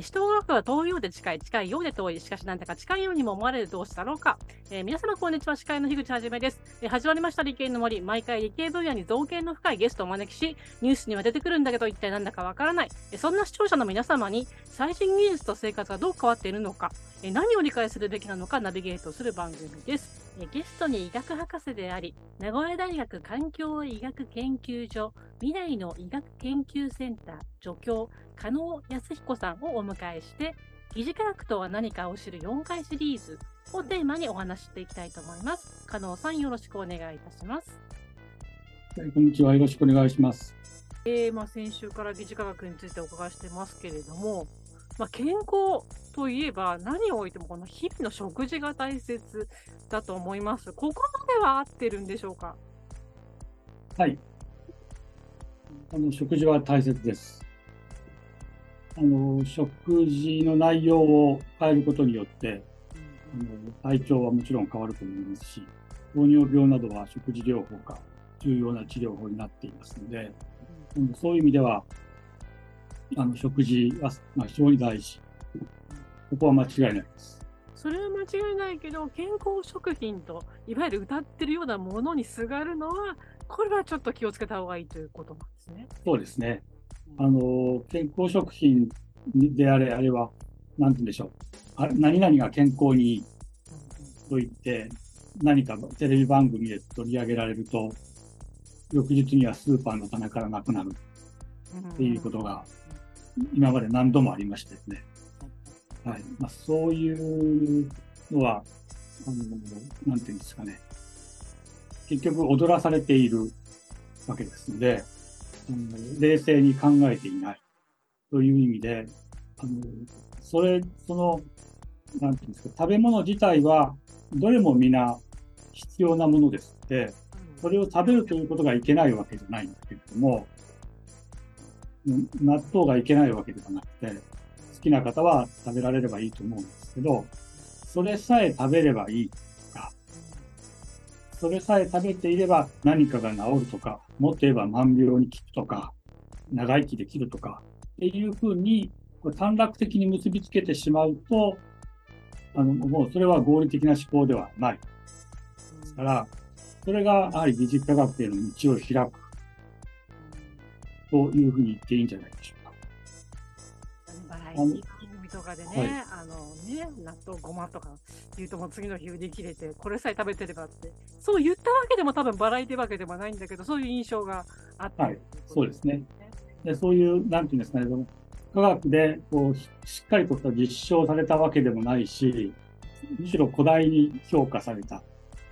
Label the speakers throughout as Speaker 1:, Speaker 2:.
Speaker 1: 人の学は遠いようで近い、近いようで遠い、しかしなんだか近いようにも思われる同士だろうか。えー、皆様こんにちは、司会の樋口はじめです、えー、始まりました理系の森、毎回理系分野に造形の深いゲストをお招きし、ニュースには出てくるんだけど一体なんだかわからない、えー、そんな視聴者の皆様に最新技術と生活がどう変わっているのか、え何を理解するべきなのかナビゲートする番組です。えゲストに医学博士であり、名古屋大学環境医学研究所未来の医学研究センター助教、加納康彦さんをお迎えして、疑似科学とは何かを知る4回シリーズをテーマにお話していきたいと思います。加納さん、よろしくお願いいたします。
Speaker 2: はい、こんにちは。よろしくお願いします。
Speaker 1: えー、まあ、先週から疑似科学についてお伺いしてますけれども、まあ、健康といえば何を置いてもこの日々の食事が大切だと思います。ここまでは合ってるんでしょうか？
Speaker 2: はい。あの食事は大切です。あの食事の内容を変えることによって、あの体調はもちろん変わると思いますし、糖尿病などは食事療法が重要な治療法になっていますので、うん、そういう意味では、あの食事は、まあ、非常に大事。ここは間違いないです。
Speaker 1: それは間違いないけど、健康食品といわゆる歌ってるようなものにすがるのは、これはちょっと気をつけた方がいいということなんですね。
Speaker 2: そうですね。あの健康食品であれ、あれは、なんて言うんでしょう。あ何々が健康にいいと言って、何かテレビ番組で取り上げられると、翌日にはスーパーの棚からなくなるっていうことが今まで何度もありましてですね。はいまあ、そういうのは、あの、なんていうんですかね。結局踊らされているわけですので、あの冷静に考えていないという意味で、あの、それ、その、なんていうんですか、食べ物自体は、どれも皆必要なものですので、それを食べるということがいけないわけじゃないんだけれども、納豆がいけないわけではなくて、好きな方は食べられればいいと思うんですけど、それさえ食べればいいとか、それさえ食べていれば何かが治るとか、もっと言えば万病に効くとか、長生きできるとか、っていうふうに短絡的に結びつけてしまうと、あの、もうそれは合理的な思考ではない。ですから、それがやはり疑似科学への道を開く。というふうに言っていいんじゃないでしょうか。
Speaker 1: バラエティ番組とかでね、はい、あのね、納豆ごまとか言うともう次の日売り切れて、これさえ食べてればって、そう言ったわけでも多分バラエティわけでもないんだけど、そういう印象があって、
Speaker 2: はい、そうですね。でそういう、なんていうんですかね、科学でこうしっかりとした実証されたわけでもないし、むしろ古代に評価された、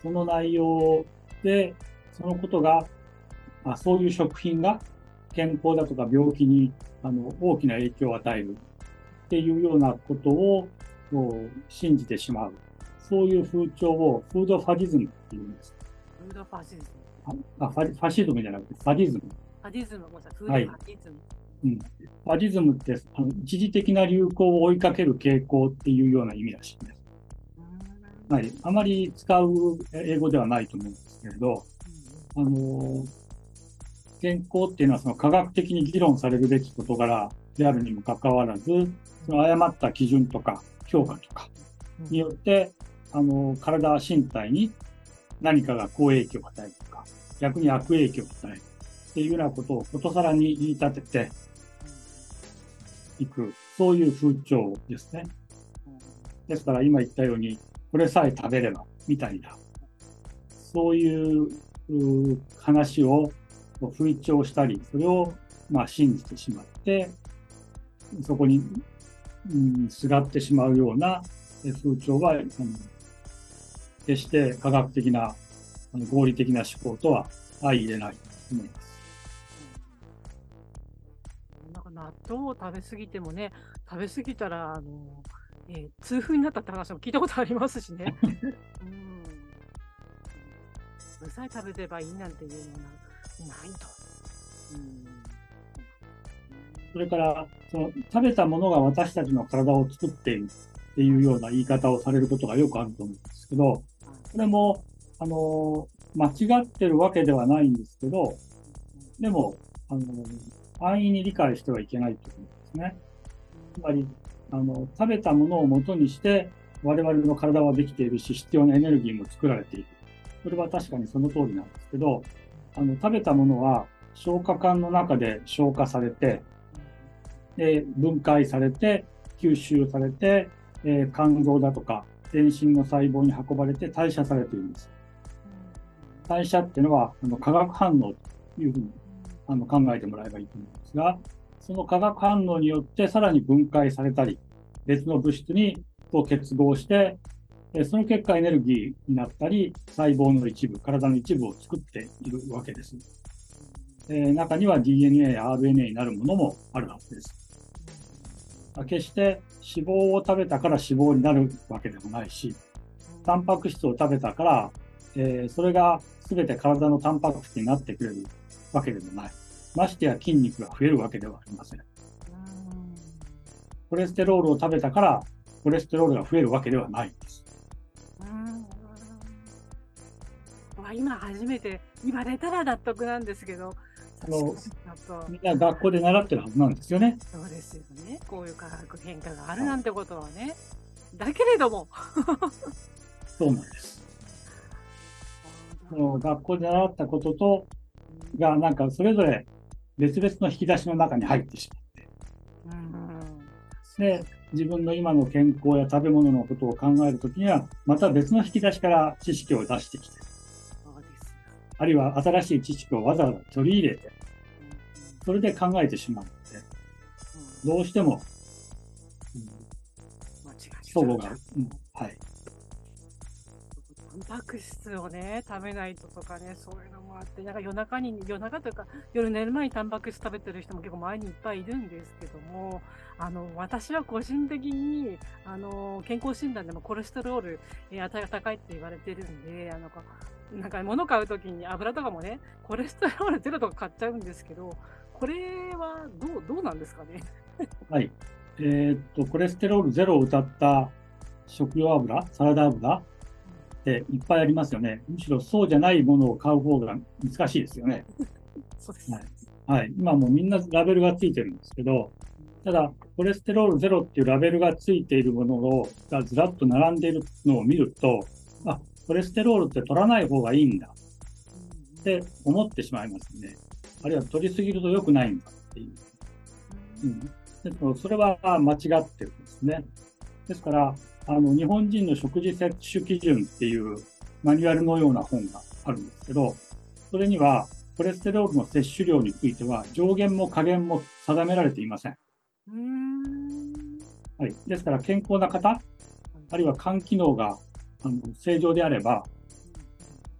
Speaker 2: その内容で、そのことが、あそういう食品が健康だとか病気にあの大きな影響を与えるっていうようなことを信じてしまう。そういう風潮をフードファジズムっていうんです。
Speaker 1: フードファジズム
Speaker 2: あファファシズムじゃなくてファジズム。
Speaker 1: ファジズム、ごめんなさい。フードファジズム。
Speaker 2: うん、ファジズムってあの一時的な流行を追いかける傾向っていうような意味らしいんです。はい、あまり使う英語ではないと思うんですけれど、あの健康っていうのはその科学的に議論されるべき事柄であるにもかかわらず、その誤った基準とか評価とかによって、あの、体、身体に何かが好影響を与えるとか、逆に悪影響を与えるっていうようなことをことさらに言い立てていく、そういう風潮ですね。ですから今言ったように、これさえ食べれば、みたいな、そういう話を吹聴したり、それをまあ信じてしまって、そこに、うん、すがってしまうような風潮は、あの決して科学的な、あの合理的な思考とは相入れないと思います。
Speaker 1: なんか納豆を食べ過ぎてもね、食べ過ぎたら、あの、えー、痛風になったって話も聞いたことありますしね。うん。それさえ食べればいいなんていうようなないと。
Speaker 2: それから、その食べたものが私たちの体を作っているっていうような言い方をされることがよくあると思うんですけど、これも、あの、間違ってるわけではないんですけど、でも、あの、安易に理解してはいけないということですね。つまり、あの、食べたものを元にして、我々の体はできているし、必要なエネルギーも作られている。それは確かにその通りなんですけど、あの、食べたものは消化管の中で消化されて、で、分解されて、吸収されて、えー、肝臓だとか、全身の細胞に運ばれて代謝されているんです。代謝っていうのは、あの化学反応というふうにあの考えてもらえばいいと思うんですが、その化学反応によってさらに分解されたり、別の物質にこう結合して、その結果エネルギーになったり、細胞の一部、体の一部を作っているわけです。え中には DNA や RNA になるものもあるはずです。決して脂肪を食べたから脂肪になるわけでもないし、タンパク質を食べたから、えー、それが全て体のタンパク質になってくれるわけでもない。ましてや筋肉が増えるわけではありません。コレステロールを食べたから、コレステロールが増えるわけではないんです。
Speaker 1: 今初めて言われたら納得なんですけど、
Speaker 2: あのみんな学校で習ってるはずなんですよね。
Speaker 1: そうですよね。こういう化学変化があるなんてことはね。だけれども。
Speaker 2: そうなんです。の学校で習ったことと、がなんかそれぞれ別々の引き出しの中に入ってしまって。で、自分の今の健康や食べ物のことを考えるときには、また別の引き出しから知識を出してきて、あるいは新しい知識をわざわざ取り入れて、それで考えてしまうので、どうしても、
Speaker 1: うん、
Speaker 2: 相互が、うん、はい。
Speaker 1: タンパク質をね、食べないととかね、そういうのもあって、なんか夜中に、夜中というか、夜寝る前にタンパク質食べてる人も結構前にいっぱいいるんですけども、あの、私は個人的に、あの、健康診断でもコレステロール、え、値が高いって言われてるんで、あの、なんか物買うときに油とかもね、コレステロールゼロとか買っちゃうんですけど、これはどう、どうなんですかね？
Speaker 2: はい。えー、っと、コレステロールゼロを謳った食用油、サラダ油っていっぱいありますよね。むしろそうじゃないものを買う方が難しいですよね。はい。はい。今もみんなラベルがついてるんですけど、ただ、コレステロールゼロっていうラベルがついているものをがずらっと並んでいるのを見ると、あ、コレステロールって取らない方がいいんだって思ってしまいますね。あるいは取りすぎると良くないんだっていう。うん、でそれは間違ってるんですね。ですから、あの、日本人の食事摂取基準っていうマニュアルのような本があるんですけど、それには、コレステロールの摂取量については上限も下限も定められていません。はい。ですから、健康な方、あるいは肝機能があの正常であれば、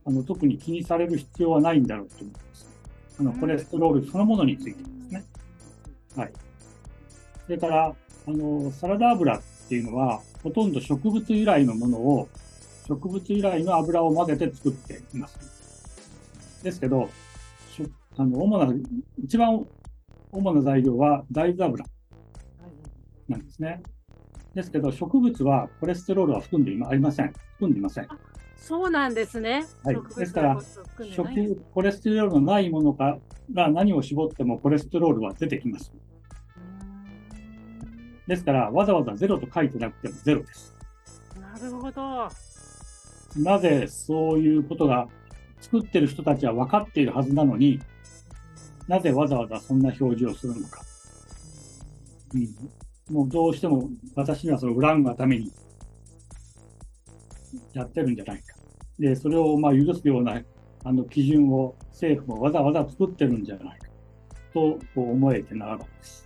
Speaker 2: あの特に気にされる必要はないんだろうと思います。あのコレステロールそのものについてですね。はい。それから、あの、サラダ油っていうのは、ほとんど植物由来のものを、植物由来の油を混ぜて作っています。ですけど、あの主な、一番主な材料は大豆油なんですね。ですけど、植物はコレステロールは含んでいまありません。含んでいません。
Speaker 1: そうなんですね。
Speaker 2: はい。ですから、食コレステロールのないものが何を絞ってもコレステロールは出てきます。ですから、わざわざゼロと書いてなくてもゼロです。
Speaker 1: なるほど。
Speaker 2: なぜそういうことが作ってる人たちは分かっているはずなのに、なぜわざわざそんな表示をするのか。うん、もうどうしても私にはその恨むがためにやってるんじゃないか。で、それをまあ許すようなあの基準を政府もわざわざ作ってるんじゃないかと思えてならないです。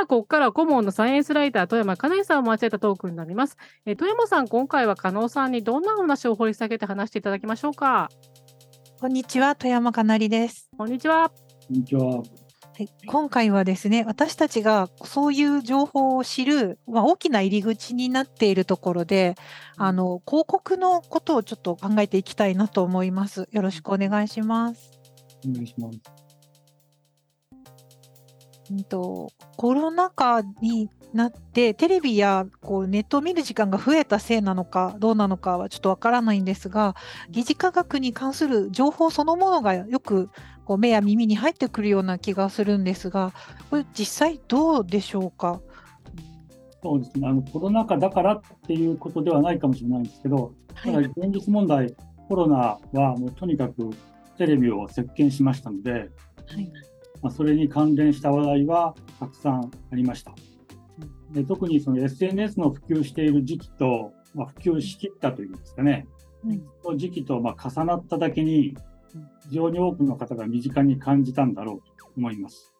Speaker 1: はここからは顧問のサイエンスライター富山かなえさんを交えたトークになります。えー富山さん、今回は加納さんにどんなお話を掘り下げて話していただきましょうか？
Speaker 3: こんにちは、富山かなりです。
Speaker 1: こんにちは。
Speaker 2: こんにちは。
Speaker 3: はい、今回はですね、私たちがそういう情報を知る、まあ、大きな入り口になっているところで、あの広告のことをちょっと考えていきたいなと思います。よろしくお願いします。
Speaker 2: お願いします。
Speaker 3: うんとコロナ禍になってテレビやこうネットを見る時間が増えたせいなのかどうなのかはちょっとわからないんですが疑似科学に関する情報そのものがよくこう目や耳に入ってくるような気がするんですがこれ実際どうでしょうか？
Speaker 2: そうですね。あのコロナ禍だからっていうことではないかもしれないんですけど、ただ
Speaker 3: はい、
Speaker 2: 現実問題、コロナはもうとにかくテレビを席巻しましたので、
Speaker 3: はい
Speaker 2: まあ、それに関連した話題はたくさんありました。で特にその SNS の普及している時期と、まあ、普及しきったというんですかね、
Speaker 3: はい
Speaker 2: その時期とまあ重なっただけに、非常に多くの方が身近に感じたんだろうと思います。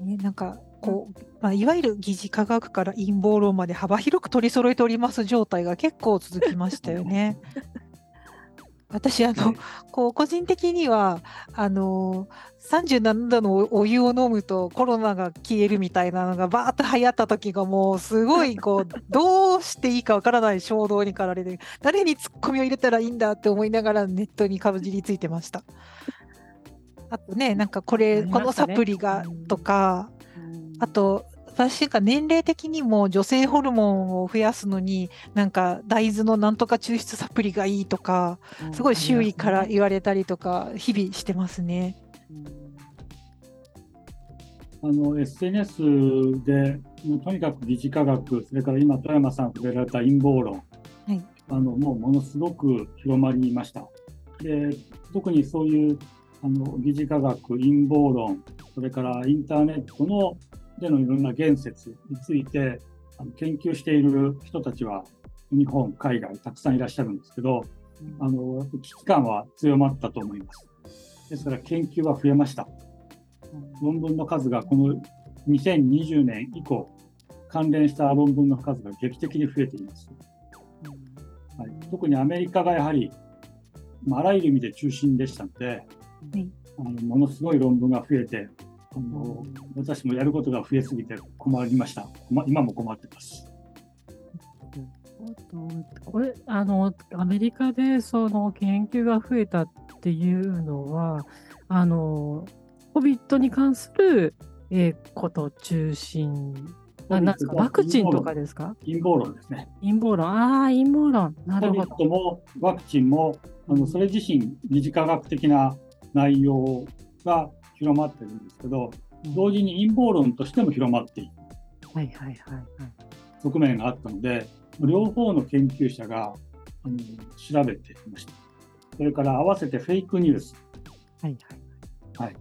Speaker 3: ね、なんかこう、まあ、いわゆる疑似科学から陰謀論まで幅広く取り揃えております状態が結構続きましたよね。私あの、こう個人的にはあの37度のおお湯を飲むとコロナが消えるみたいなのがバーッと流行った時がもうすごいこう どうしていいかわからない衝動に駆られて誰にツッコミを入れたらいいんだって思いながらネットにかぶりついてました。あとねなんかこれ、このサプリが
Speaker 1: うん。
Speaker 3: とか、あと私が年齢的にも女性ホルモンを増やすのになんか大豆のなんとか抽出サプリがいいとかすごい周囲から言われたりとか日々してますね。
Speaker 2: あの SNS でもうとにかく疑似科学、それから今、富山さんが触れられた陰謀論、
Speaker 3: はい。
Speaker 2: あのもうものすごく広まりました。で特にそういうあの疑似科学、陰謀論、それからインターネットのでのいろんな言説について研究している人たちは日本、海外、たくさんいらっしゃるんですけど、あの危機感は強まったと思います。ですから研究は増えました。論文の数がこの2020年以降、関連した論文の数が劇的に増えています。はい、特にアメリカがやはり、まあ、あらゆる意味で中心でしたので、
Speaker 3: い
Speaker 2: あのものすごい論文が増えてあの、私もやることが増えすぎて困りました。困今も困ってます。
Speaker 1: これあのアメリカでその研究が増えたっていうのはあの COVID に関する、えーこと中心。ななんですかワクチンとかですか？
Speaker 2: 陰謀論ですね。
Speaker 1: 陰謀論。ああ陰謀論。なるほど。
Speaker 2: もワクチンもあのそれ自身、疑似科学的な内容が広まってるんですけど、同時に陰謀論としても広まっている。
Speaker 1: はいはいはいはい。
Speaker 2: 側面があったので、両方の研究者があの調べていました。それから合わせてフェイクニュース。
Speaker 1: はいはい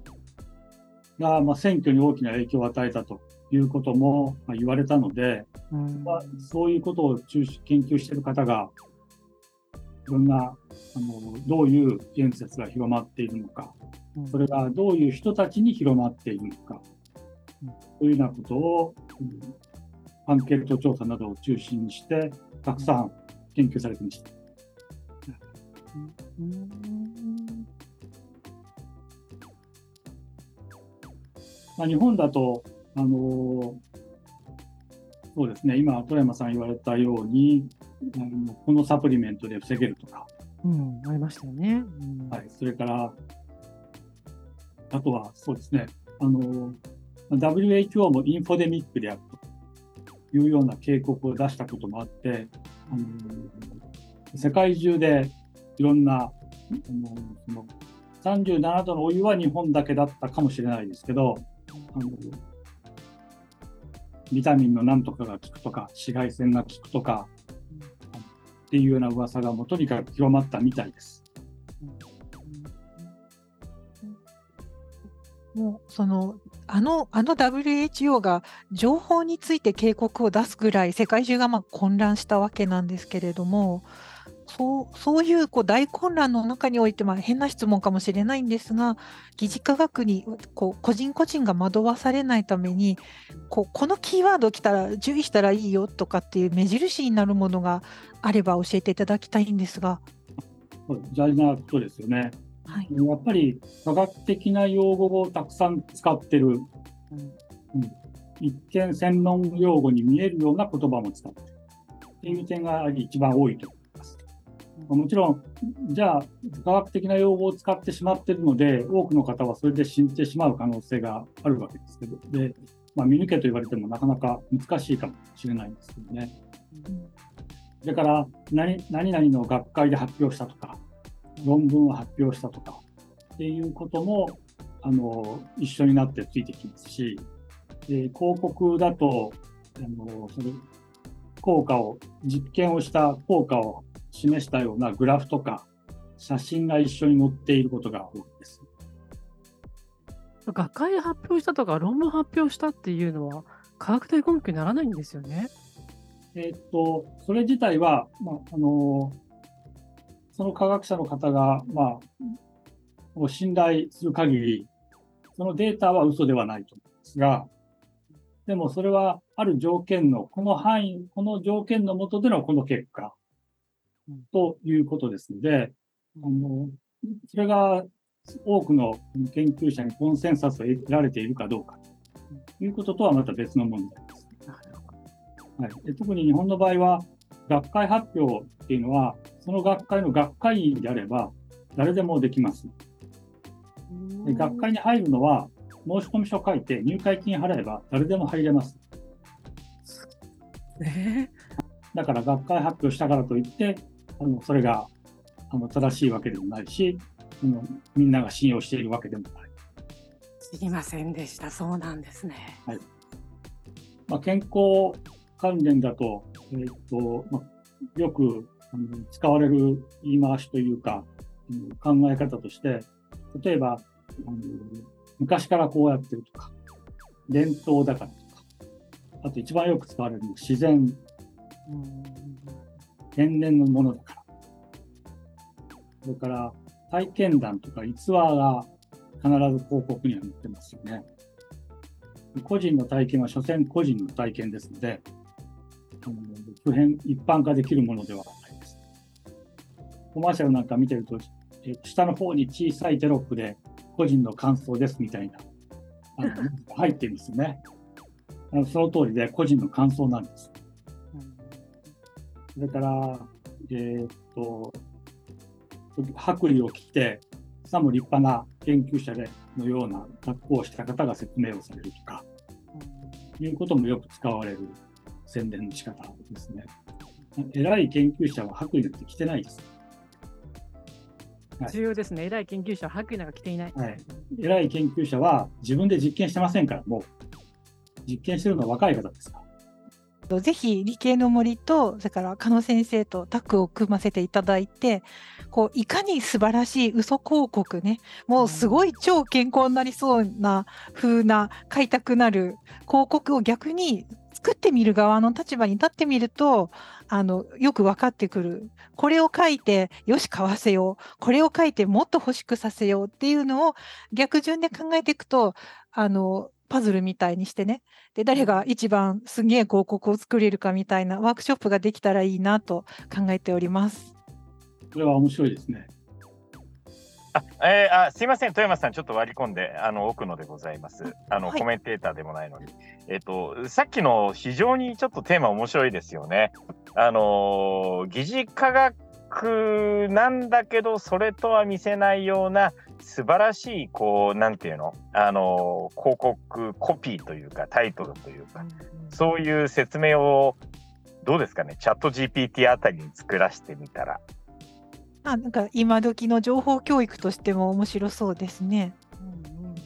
Speaker 2: が、まあ、選挙に大きな影響を与えたということも、まあ、言われたので、
Speaker 1: うん。
Speaker 2: まあ、そういうことを中心研究している方が、いろんなあのどういう言説が広まっているのか、
Speaker 1: うん
Speaker 2: それがどういう人たちに広まっているのか、
Speaker 1: うん
Speaker 2: というようなことを、うんアンケート調査などを中心にして、たくさん研究されていました。
Speaker 1: うん
Speaker 2: まあ、日本だと、あのそうですね、今、富山さん言われたように、あのこのサプリメントで防げるとか、
Speaker 1: うん、ありましたよね。うん
Speaker 2: はい、それから、あとはそうですね、あの WHO もインフォデミックであるというような警告を出したこともあって、あの世界中でいろんなあのその37度のお湯は日本だけだったかもしれないですけど、あのビタミンのなんとかが効くとか、紫外線が効くとか、っていうような噂がもうとにかく広まったみたいです。
Speaker 3: もうそのあのあの WHO が情報について警告を出すぐらい世界中がま混乱したわけなんですけれどもそうそういうこう大混乱の中において、まあ、変な質問かもしれないんですが疑似科学にこう個人個人が惑わされないためにこうこのキーワード来たら注意したらいいよとかっていう目印になるものがあれば教えていただきたいんですが。
Speaker 2: 大事なことですよね。
Speaker 3: はい、
Speaker 2: やっぱり科学的な用語をたくさん使ってる、うん、一見専門用語に見えるような言葉も使ってる。っていう点が一番多いと思います。もちろん、じゃあ科学的な用語を使ってしまっているので、多くの方はそれで信じてしまう可能性があるわけですけど、でまあ、見抜けと言われてもなかなか難しいかもしれないんですけどね。だから何、何々の学会で発表したとか、論文を発表したとかっていうこともあの一緒になってついてきますし、で広告だとあのそれ効果を実験をした効果を示したようなグラフとか写真が一緒に載っていることが多いです。
Speaker 1: 学会で発表したとか論文発表したっていうのは科学的根拠にならないんですよね？
Speaker 2: えっと、それ自体は、まあ、あのその科学者の方が、まあ、を信頼する限り、そのデータは嘘ではないと思うんですが、でもそれはある条件の、この範囲、この条件のもとでのこの結果ということですので、あのそれが多くの研究者にコンセンサスを得られているかどうかということとはまた別の問題です。はい、特に日本の場合は、学会発表っていうのは、その学会の学会員であれば、誰でもできます。で学会に入るのは、申込書書いて入会金払えば誰でも入れます。
Speaker 1: えー、
Speaker 2: だから学会発表したからといって、あのそれがあの正しいわけでもないしあの、みんなが信用しているわけでもない。
Speaker 1: 知りませんでした、そうなんですね。
Speaker 2: はいまあ、健康関連だと、えーとまあ、よく使われる言い回しというか、考え方として、例えば、昔からこうやってるとか、伝統だからとか、あと一番よく使われるのは自然、天然のものだから。それから体験談とか逸話が必ず広告には載ってますよね。個人の体験は所詮個人の体験ですので、普遍、一般化できるものでは。コマーシャルなんか見てると、え下の方に小さいテロップで個人の感想ですみたいな、あの入っていますよね。あのその通りで個人の感想なんです。それから、えー、っと、白衣を着て、さも立派な研究者でのような格好をした方が説明をされるとか、いうこともよく使われる宣伝の仕方ですね。偉い研究者は白衣なんて着てないです。
Speaker 1: はい、重要ですね。偉い研究者は白衣なんか着ていない。
Speaker 2: はい。偉い研究者は自分で実験してませんから、もう。実験してるのは若い方ですから。
Speaker 3: ぜひ理系の森とそれから加野先生とタッグを組ませていただいてこういかに素晴らしい嘘広告ねもうすごい超健康になりそうな風な買いたくなる広告を逆に作ってみる側の立場に立ってみるとあのよく分かってくるこれを書いてよし買わせようこれを書いてもっと欲しくさせようっていうのを逆順で考えていくとあのパズルみたいにしてねで誰が一番すげえ広告を作れるかみたいなワークショップができたらいいなと考えております。
Speaker 2: これは面白いですね。
Speaker 4: あ、えー、あすいません、富山さん、ちょっと割り込んで、あの奥野でございます。あの、はい、コメンテーターでもないのに。えっ、ー、と、さっきの非常にちょっとテーマ面白いですよね。あの疑似科学なんだけど、それとは見せないような素晴らしい、こう、なんていうの、あの広告コピーというか、タイトルというか、そういう説明を、どうですかね、チャット GPT あたりに作らせてみたら。
Speaker 3: あなんか今時の情報教育としても面白そうですね。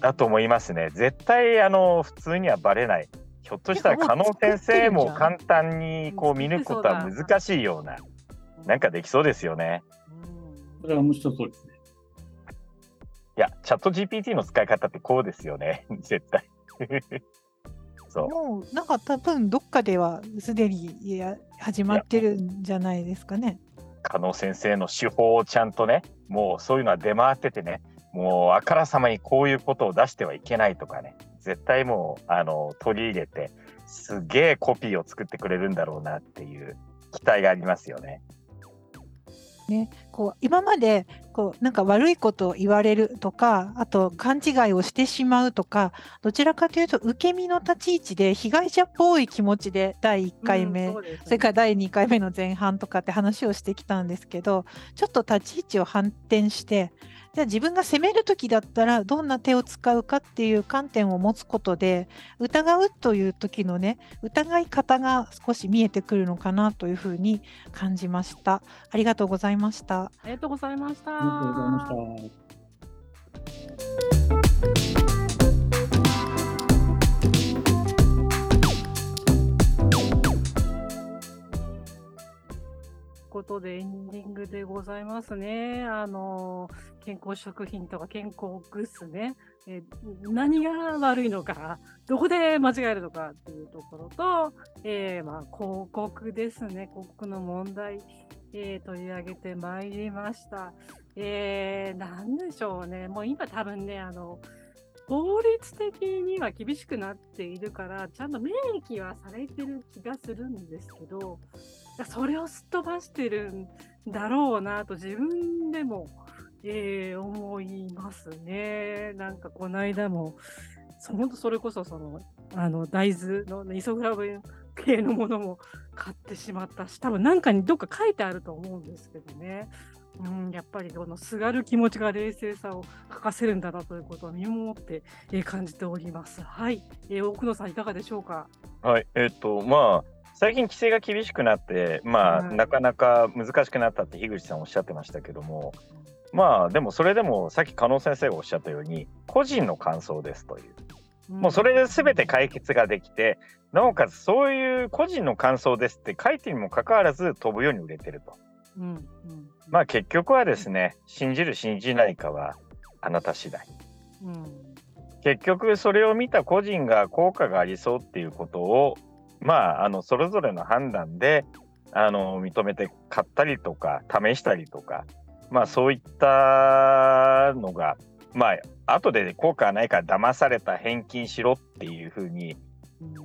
Speaker 4: だと思いますね。絶対あの普通にはバレない。ひょっとしたら加納先生も簡単にこう見抜くことは難しいような、なんかできそうですよね。
Speaker 2: それは面白そうですね。
Speaker 4: いや、チャット GPT の使い方ってこうですよね、絶対。
Speaker 3: そうもうなん。か多分どっかではすでにや始まってるん。じゃないですかね。
Speaker 4: 加納先生の手法をちゃんとね、もうそういうのは出回っててね、もうあからさまにこういうことを出してはいけないとかね、絶対もうあの取り入れて、すげえコピーを作ってくれるんだろうなっていう期待がありますよね。
Speaker 3: ね、こう今までこうなんか悪いことを言われるとかあと勘違いをしてしまうとかどちらかというと受け身の立ち位置で被害者っぽい気持ちで第1回目、うんそね、それから第2回目の前半とかって話をしてきたんですけどちょっと立ち位置を反転してじゃあ自分が攻める時だったらどんな手を使うかっていう観点を持つことで疑うという時のね疑い方が少し見えてくるのかなというふうに感じました。ありがとうございました。あ
Speaker 1: りがとうございました。あ
Speaker 2: りがとうございました
Speaker 1: ことでエンディングでございますね。あの、健康食品とか健康グッズね。え何が悪いのか、どこで間違えるのかっていうところと、えー、まあ、広告ですね。広告の問題、えー、取り上げてまいりました。えー、なんでしょうね。もう今多分ね、あの、法律的には厳しくなっているから、ちゃんと明記はされてる気がするんですけど、それをすっ飛ばしてるんだろうなと自分でも、えー、思いますね。なんかこの間も、本当それこそその、あの大豆のイソフラボン系のものも買ってしまったし、多分なんかにどっか書いてあると思うんですけどね。うん、やっぱりこのすがる気持ちが冷静さを欠かせるんだなということを身をもって、えー、感じております。はい、えー、奥野さんいかがでしょうか？
Speaker 4: はい、えっ、とまあ最近規制が厳しくなって、まあ、なかなか難しくなったって樋口さんおっしゃってましたけども、まあでもそれでもさっき加納先生がおっしゃったように個人の感想ですという、もうそれで全て解決ができてなおかつそういう個人の感想ですって書いてにもかかわらず飛ぶように売れてると、うんうん、まあ結局はですね信じる信じないかはあなた次第、うん、結局それを見た個人が効果がありそうっていうことをまあ、あのそれぞれの判断であの認めて買ったりとか試したりとか、まあ、そういったのが、まあ後で効果がないから騙された返金しろっていうふうに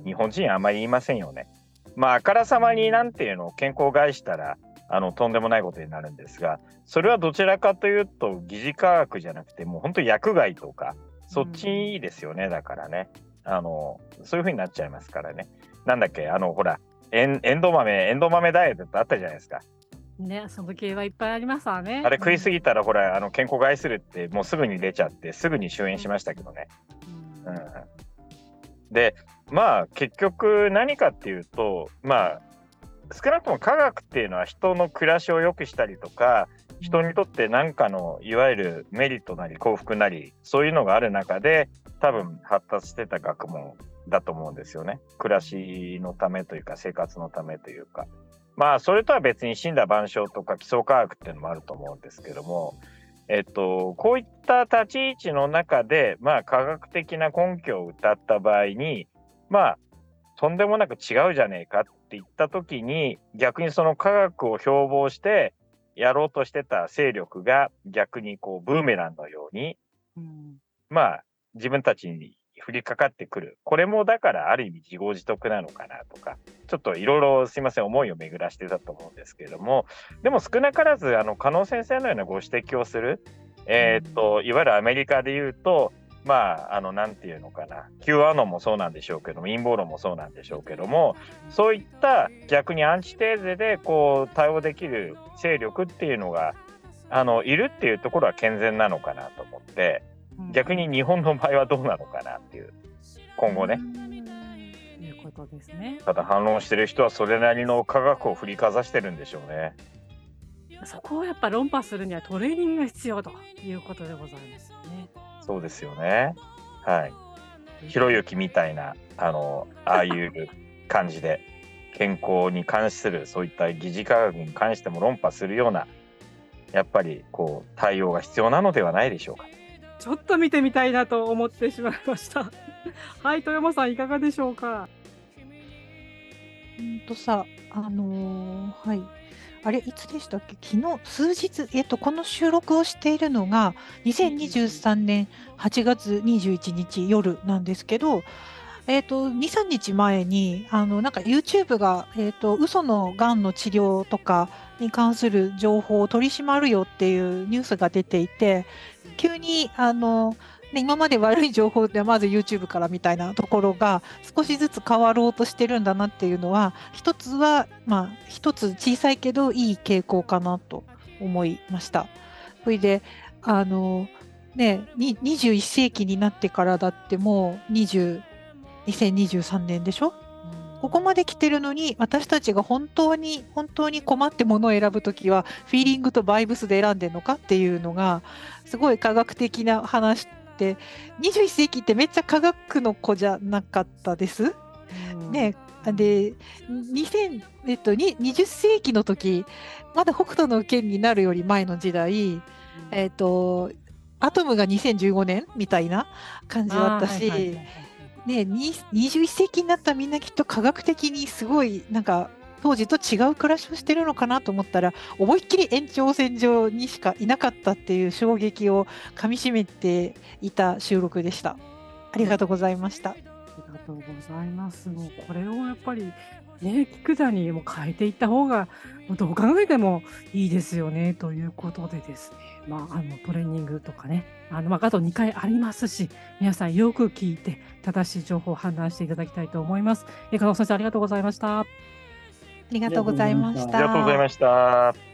Speaker 4: 日本人はあまり言いませんよね。まあ、あからさまになんていうのを健康害したらあのとんでもないことになるんですがそれはどちらかというと疑似科学じゃなくてもう本当薬害とかそっちいいですよね、だからねあのそういうふうになっちゃいますからね。なんだっけ、あの、ほら、エンエンド豆、エンド豆ダイエットってあったじゃないですか。
Speaker 1: ね、その系はいっぱいありますわね。
Speaker 4: あれ食いすぎたら、ほら、あの健康害するって、もうすぐに出ちゃって、すぐに終演しましたけどね。うん、うん、で、まあ、結局何かっていうと、まあ、少なくとも科学っていうのは人の暮らしを良くしたりとか、人にとって何かのいわゆるメリットなり幸福なりそういうのがある中で多分発達してた学問だと思うんですよね。暮らしのためというか、生活のためというか。まあ、それとは別に死んだ万象とか基礎科学っていうのもあると思うんですけども、えっと、こういった立ち位置の中で、まあ、科学的な根拠を歌った場合に、まあ、とんでもなく違うじゃねえかって言った時に、逆にその科学を標榜してやろうとしてた勢力が逆にこうブーメランのように、うん、まあ、自分たちに降りかかってくる。これもだからある意味自業自得なのかなとか、ちょっといろいろすいません、思いを巡らしてたと思うんですけれども、でも少なからず、あの、加納先生のようなご指摘をする、えー、っと、いわゆるアメリカで言うと、まあ、あの、なんていうのかな、Q アノンもそうなんでしょうけども、陰謀論もそうなんでしょうけども、そういった逆にアンチテーゼで、こう、対応できる勢力っていうのが、あの、いるっていうところは健全なのかなと思って、逆に日本の場合はどうなのかなっていう、今後ね。
Speaker 1: いうことですね。
Speaker 4: ただ反論してる人はそれなりの科学を振りかざしてるんでしょうね。
Speaker 1: そこをやっぱ論破するにはトレーニングが必要ということでございますよね。
Speaker 4: そうですよね。はい。ひろゆきみたいな、あの、ああいう感じで、健康に関する、そういった疑似科学に関しても論破するような、やっぱり、こう、対応が必要なのではないでしょうか。
Speaker 1: ちょっと見てみたいなと思ってしまいました。はい、豊山さんいかがでしょうか？
Speaker 3: うんとさ、あのーはい。あれ、いつでしたっけ？昨日、数日、えっと、この収録をしているのが、2023年8月21日夜なんですけど、えっと、2、3日前に、あの、なんか YouTube が、えっと、嘘のがんの治療とかに関する情報を取り締まるよっていうニュースが出ていて、急に、あの、ね、今まで悪い情報ではまず YouTube からみたいなところが少しずつ変わろうとしてるんだなっていうのは一つはまあ一つ小さいけどいい傾向かなと思いました。それであのね21世紀になってからだってもう20 2023年でしょ？ここまで来てるのに私たちが本当に本当に困ってものを選ぶときはフィーリングとバイブスで選んでるのかっていうのがすごい科学的な話って21世紀ってめっちゃ科学の子じゃなかったです。ねで2000、えっと、20世紀の時まだ北斗の拳になるより前の時代、えっと、アトムが2015年みたいな感じだったし、ね、21世紀になったみんなきっと科学的にすごいなんか当時と違う暮らしをしてるのかなと思ったら思いっきり延長線上にしかいなかったっていう衝撃をかみしめていた収録でした。ありがとうございました。り
Speaker 1: がとうございますもうこれをやっぱりね菊田にも変えていった方がどう考えてもいいですよねということでですねまああのトレーニングとかねあのまああと2回ありますし皆さんよく聞いて正しい情報を判断していただきたいと思います。加藤先生ありがとうございました。
Speaker 3: ありがとうございました。
Speaker 4: ありがとうございました。